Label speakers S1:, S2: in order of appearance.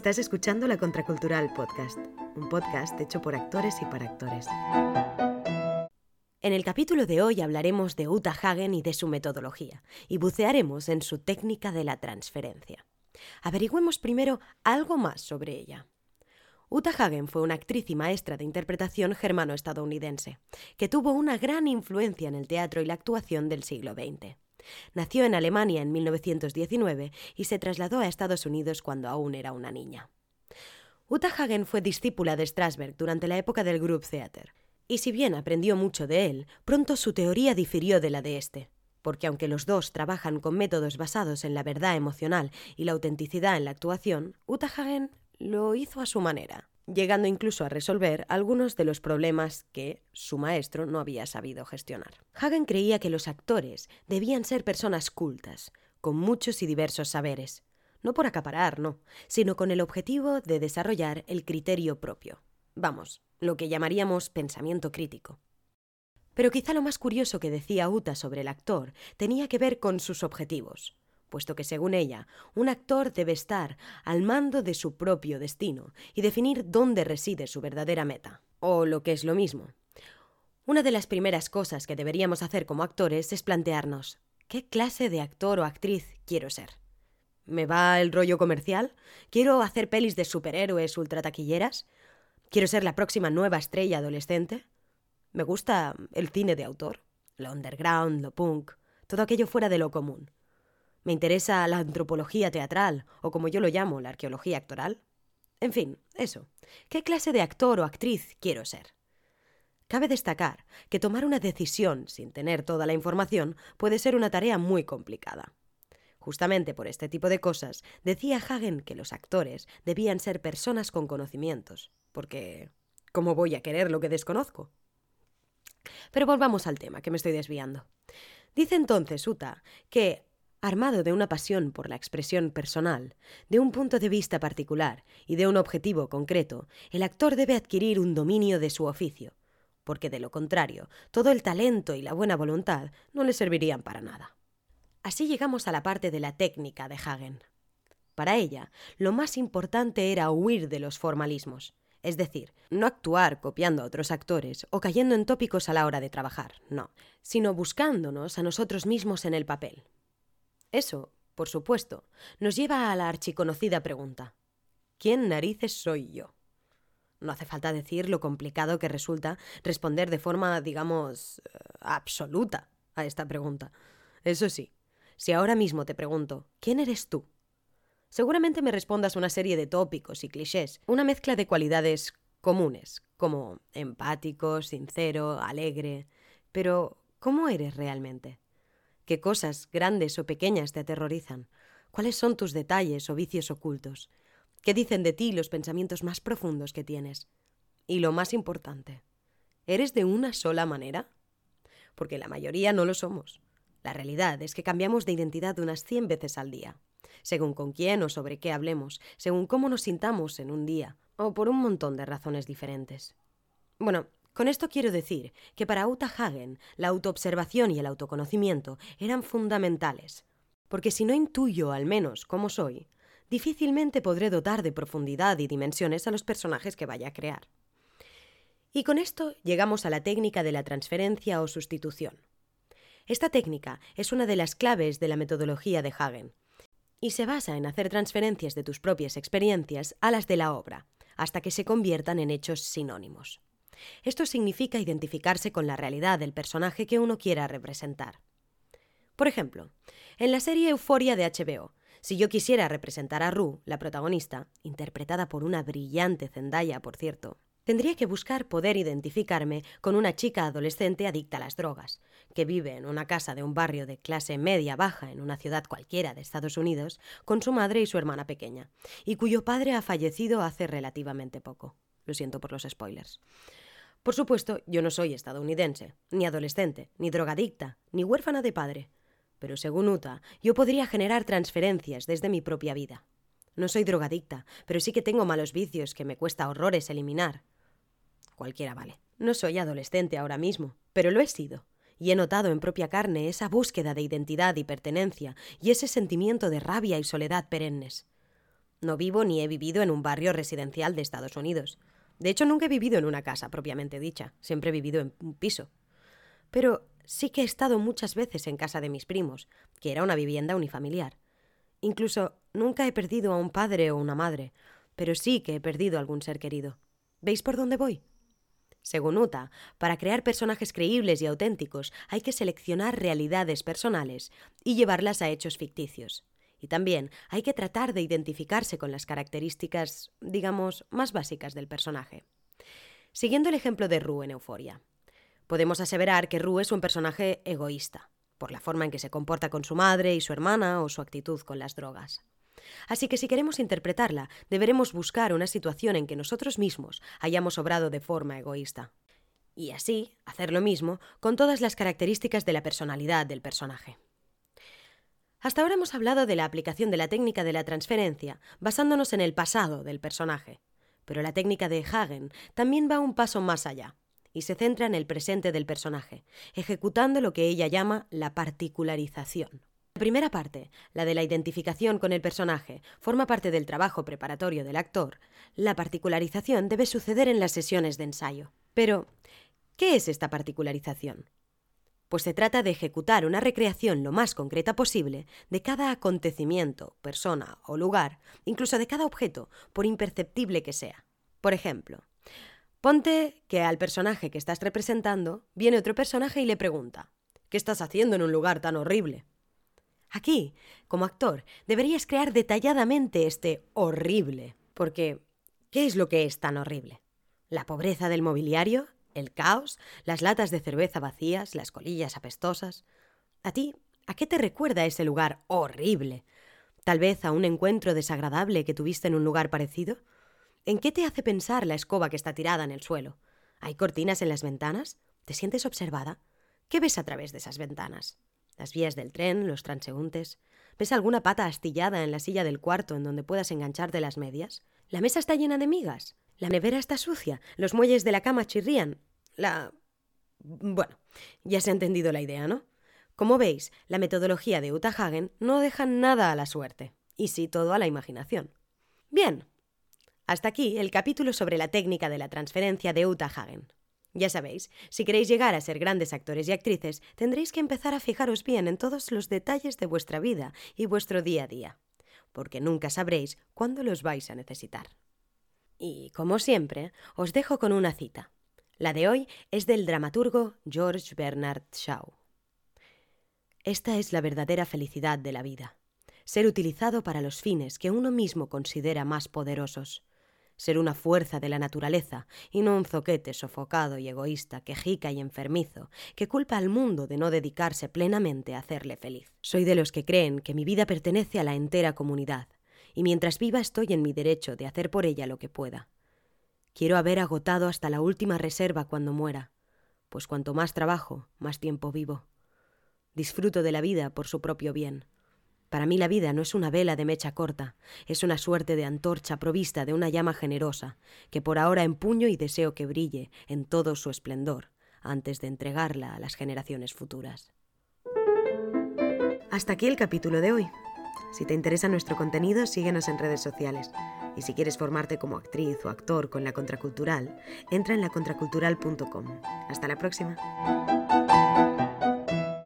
S1: Estás escuchando La Contracultural Podcast, un podcast hecho por actores y para actores. En el capítulo de hoy hablaremos de Uta Hagen y de su metodología, y bucearemos en su técnica de la transferencia. Averigüemos primero algo más sobre ella. Uta Hagen fue una actriz y maestra de interpretación germano-estadounidense, que tuvo una gran influencia en el teatro y la actuación del siglo XX. Nació en Alemania en 1919 y se trasladó a Estados Unidos cuando aún era una niña. Uta Hagen fue discípula de Strasberg durante la época del Group Theater, y si bien aprendió mucho de él, pronto su teoría difirió de la de este, porque aunque los dos trabajan con métodos basados en la verdad emocional y la autenticidad en la actuación, Uta Hagen lo hizo a su manera, llegando incluso a resolver algunos de los problemas que su maestro no había sabido gestionar. Hagen creía que los actores debían ser personas cultas, con muchos y diversos saberes, no por acaparar, no, sino con el objetivo de desarrollar el criterio propio. Vamos, lo que llamaríamos pensamiento crítico. Pero quizá lo más curioso que decía Uta sobre el actor tenía que ver con sus objetivos puesto que según ella, un actor debe estar al mando de su propio destino y definir dónde reside su verdadera meta. O lo que es lo mismo. Una de las primeras cosas que deberíamos hacer como actores es plantearnos, ¿qué clase de actor o actriz quiero ser? ¿Me va el rollo comercial? ¿Quiero hacer pelis de superhéroes ultrataquilleras? ¿Quiero ser la próxima nueva estrella adolescente? ¿Me gusta el cine de autor? Lo underground, lo punk, todo aquello fuera de lo común. Me interesa la antropología teatral, o como yo lo llamo, la arqueología actoral. En fin, eso. ¿Qué clase de actor o actriz quiero ser? Cabe destacar que tomar una decisión sin tener toda la información puede ser una tarea muy complicada. Justamente por este tipo de cosas, decía Hagen que los actores debían ser personas con conocimientos, porque ¿cómo voy a querer lo que desconozco? Pero volvamos al tema, que me estoy desviando. Dice entonces Uta que armado de una pasión por la expresión personal, de un punto de vista particular y de un objetivo concreto, el actor debe adquirir un dominio de su oficio, porque de lo contrario, todo el talento y la buena voluntad no le servirían para nada. Así llegamos a la parte de la técnica de Hagen. Para ella, lo más importante era huir de los formalismos, es decir, no actuar copiando a otros actores o cayendo en tópicos a la hora de trabajar, no, sino buscándonos a nosotros mismos en el papel, eso, por supuesto, nos lleva a la archiconocida pregunta ¿Quién narices soy yo? No hace falta decir lo complicado que resulta responder de forma, digamos, eh, absoluta a esta pregunta. Eso sí, si ahora mismo te pregunto ¿quién eres tú? Seguramente me respondas una serie de tópicos y clichés, una mezcla de cualidades comunes, como empático, sincero, alegre. Pero, ¿cómo eres realmente? ¿Qué cosas, grandes o pequeñas, te aterrorizan? ¿Cuáles son tus detalles o vicios ocultos? ¿Qué dicen de ti los pensamientos más profundos que tienes? Y lo más importante, ¿eres de una sola manera? Porque la mayoría no lo somos. La realidad es que cambiamos de identidad unas cien veces al día, según con quién o sobre qué hablemos, según cómo nos sintamos en un día, o por un montón de razones diferentes. Bueno, con esto quiero decir que para Uta Hagen la autoobservación y el autoconocimiento eran fundamentales, porque si no intuyo al menos cómo soy, difícilmente podré dotar de profundidad y dimensiones a los personajes que vaya a crear. Y con esto llegamos a la técnica de la transferencia o sustitución. Esta técnica es una de las claves de la metodología de Hagen, y se basa en hacer transferencias de tus propias experiencias a las de la obra, hasta que se conviertan en hechos sinónimos. Esto significa identificarse con la realidad del personaje que uno quiera representar. Por ejemplo, en la serie Euforia de HBO, si yo quisiera representar a Rue, la protagonista, interpretada por una brillante Zendaya, por cierto, tendría que buscar poder identificarme con una chica adolescente adicta a las drogas, que vive en una casa de un barrio de clase media baja en una ciudad cualquiera de Estados Unidos, con su madre y su hermana pequeña, y cuyo padre ha fallecido hace relativamente poco. Lo siento por los spoilers. Por supuesto, yo no soy estadounidense, ni adolescente, ni drogadicta, ni huérfana de padre. Pero según Uta, yo podría generar transferencias desde mi propia vida. No soy drogadicta, pero sí que tengo malos vicios que me cuesta horrores eliminar. Cualquiera vale. No soy adolescente ahora mismo, pero lo he sido. Y he notado en propia carne esa búsqueda de identidad y pertenencia y ese sentimiento de rabia y soledad perennes. No vivo ni he vivido en un barrio residencial de Estados Unidos. De hecho, nunca he vivido en una casa propiamente dicha, siempre he vivido en un piso. Pero sí que he estado muchas veces en casa de mis primos, que era una vivienda unifamiliar. Incluso nunca he perdido a un padre o una madre, pero sí que he perdido a algún ser querido. ¿Veis por dónde voy? Según Uta, para crear personajes creíbles y auténticos hay que seleccionar realidades personales y llevarlas a hechos ficticios. Y también hay que tratar de identificarse con las características, digamos, más básicas del personaje. Siguiendo el ejemplo de Rue en Euforia, podemos aseverar que Rue es un personaje egoísta, por la forma en que se comporta con su madre y su hermana o su actitud con las drogas. Así que si queremos interpretarla, deberemos buscar una situación en que nosotros mismos hayamos obrado de forma egoísta. Y así hacer lo mismo con todas las características de la personalidad del personaje. Hasta ahora hemos hablado de la aplicación de la técnica de la transferencia, basándonos en el pasado del personaje. Pero la técnica de Hagen también va un paso más allá y se centra en el presente del personaje, ejecutando lo que ella llama la particularización. La primera parte, la de la identificación con el personaje, forma parte del trabajo preparatorio del actor. La particularización debe suceder en las sesiones de ensayo. Pero, ¿qué es esta particularización? Pues se trata de ejecutar una recreación lo más concreta posible de cada acontecimiento, persona o lugar, incluso de cada objeto, por imperceptible que sea. Por ejemplo, ponte que al personaje que estás representando viene otro personaje y le pregunta, ¿qué estás haciendo en un lugar tan horrible? Aquí, como actor, deberías crear detalladamente este horrible, porque ¿qué es lo que es tan horrible? ¿La pobreza del mobiliario? El caos, las latas de cerveza vacías, las colillas apestosas. ¿A ti? ¿A qué te recuerda ese lugar horrible? ¿Tal vez a un encuentro desagradable que tuviste en un lugar parecido? ¿En qué te hace pensar la escoba que está tirada en el suelo? ¿Hay cortinas en las ventanas? ¿Te sientes observada? ¿Qué ves a través de esas ventanas? ¿Las vías del tren, los transeúntes? ¿Ves alguna pata astillada en la silla del cuarto en donde puedas engancharte las medias? ¿La mesa está llena de migas? La nevera está sucia, los muelles de la cama chirrían. La... Bueno, ya se ha entendido la idea, ¿no? Como veis, la metodología de Uta Hagen no deja nada a la suerte, y sí todo a la imaginación. Bien, hasta aquí el capítulo sobre la técnica de la transferencia de Uta Hagen. Ya sabéis, si queréis llegar a ser grandes actores y actrices, tendréis que empezar a fijaros bien en todos los detalles de vuestra vida y vuestro día a día, porque nunca sabréis cuándo los vais a necesitar. Y, como siempre, os dejo con una cita. La de hoy es del dramaturgo George Bernard Shaw. Esta es la verdadera felicidad de la vida, ser utilizado para los fines que uno mismo considera más poderosos, ser una fuerza de la naturaleza y no un zoquete sofocado y egoísta, quejica y enfermizo, que culpa al mundo de no dedicarse plenamente a hacerle feliz. Soy de los que creen que mi vida pertenece a la entera comunidad, y mientras viva estoy en mi derecho de hacer por ella lo que pueda. Quiero haber agotado hasta la última reserva cuando muera, pues cuanto más trabajo, más tiempo vivo. Disfruto de la vida por su propio bien. Para mí la vida no es una vela de mecha corta, es una suerte de antorcha provista de una llama generosa, que por ahora empuño y deseo que brille en todo su esplendor, antes de entregarla a las generaciones futuras. Hasta aquí el capítulo de hoy. Si te interesa nuestro contenido, síguenos en redes sociales. Y si quieres formarte como actriz o actor con la contracultural, entra en lacontracultural.com. Hasta la próxima.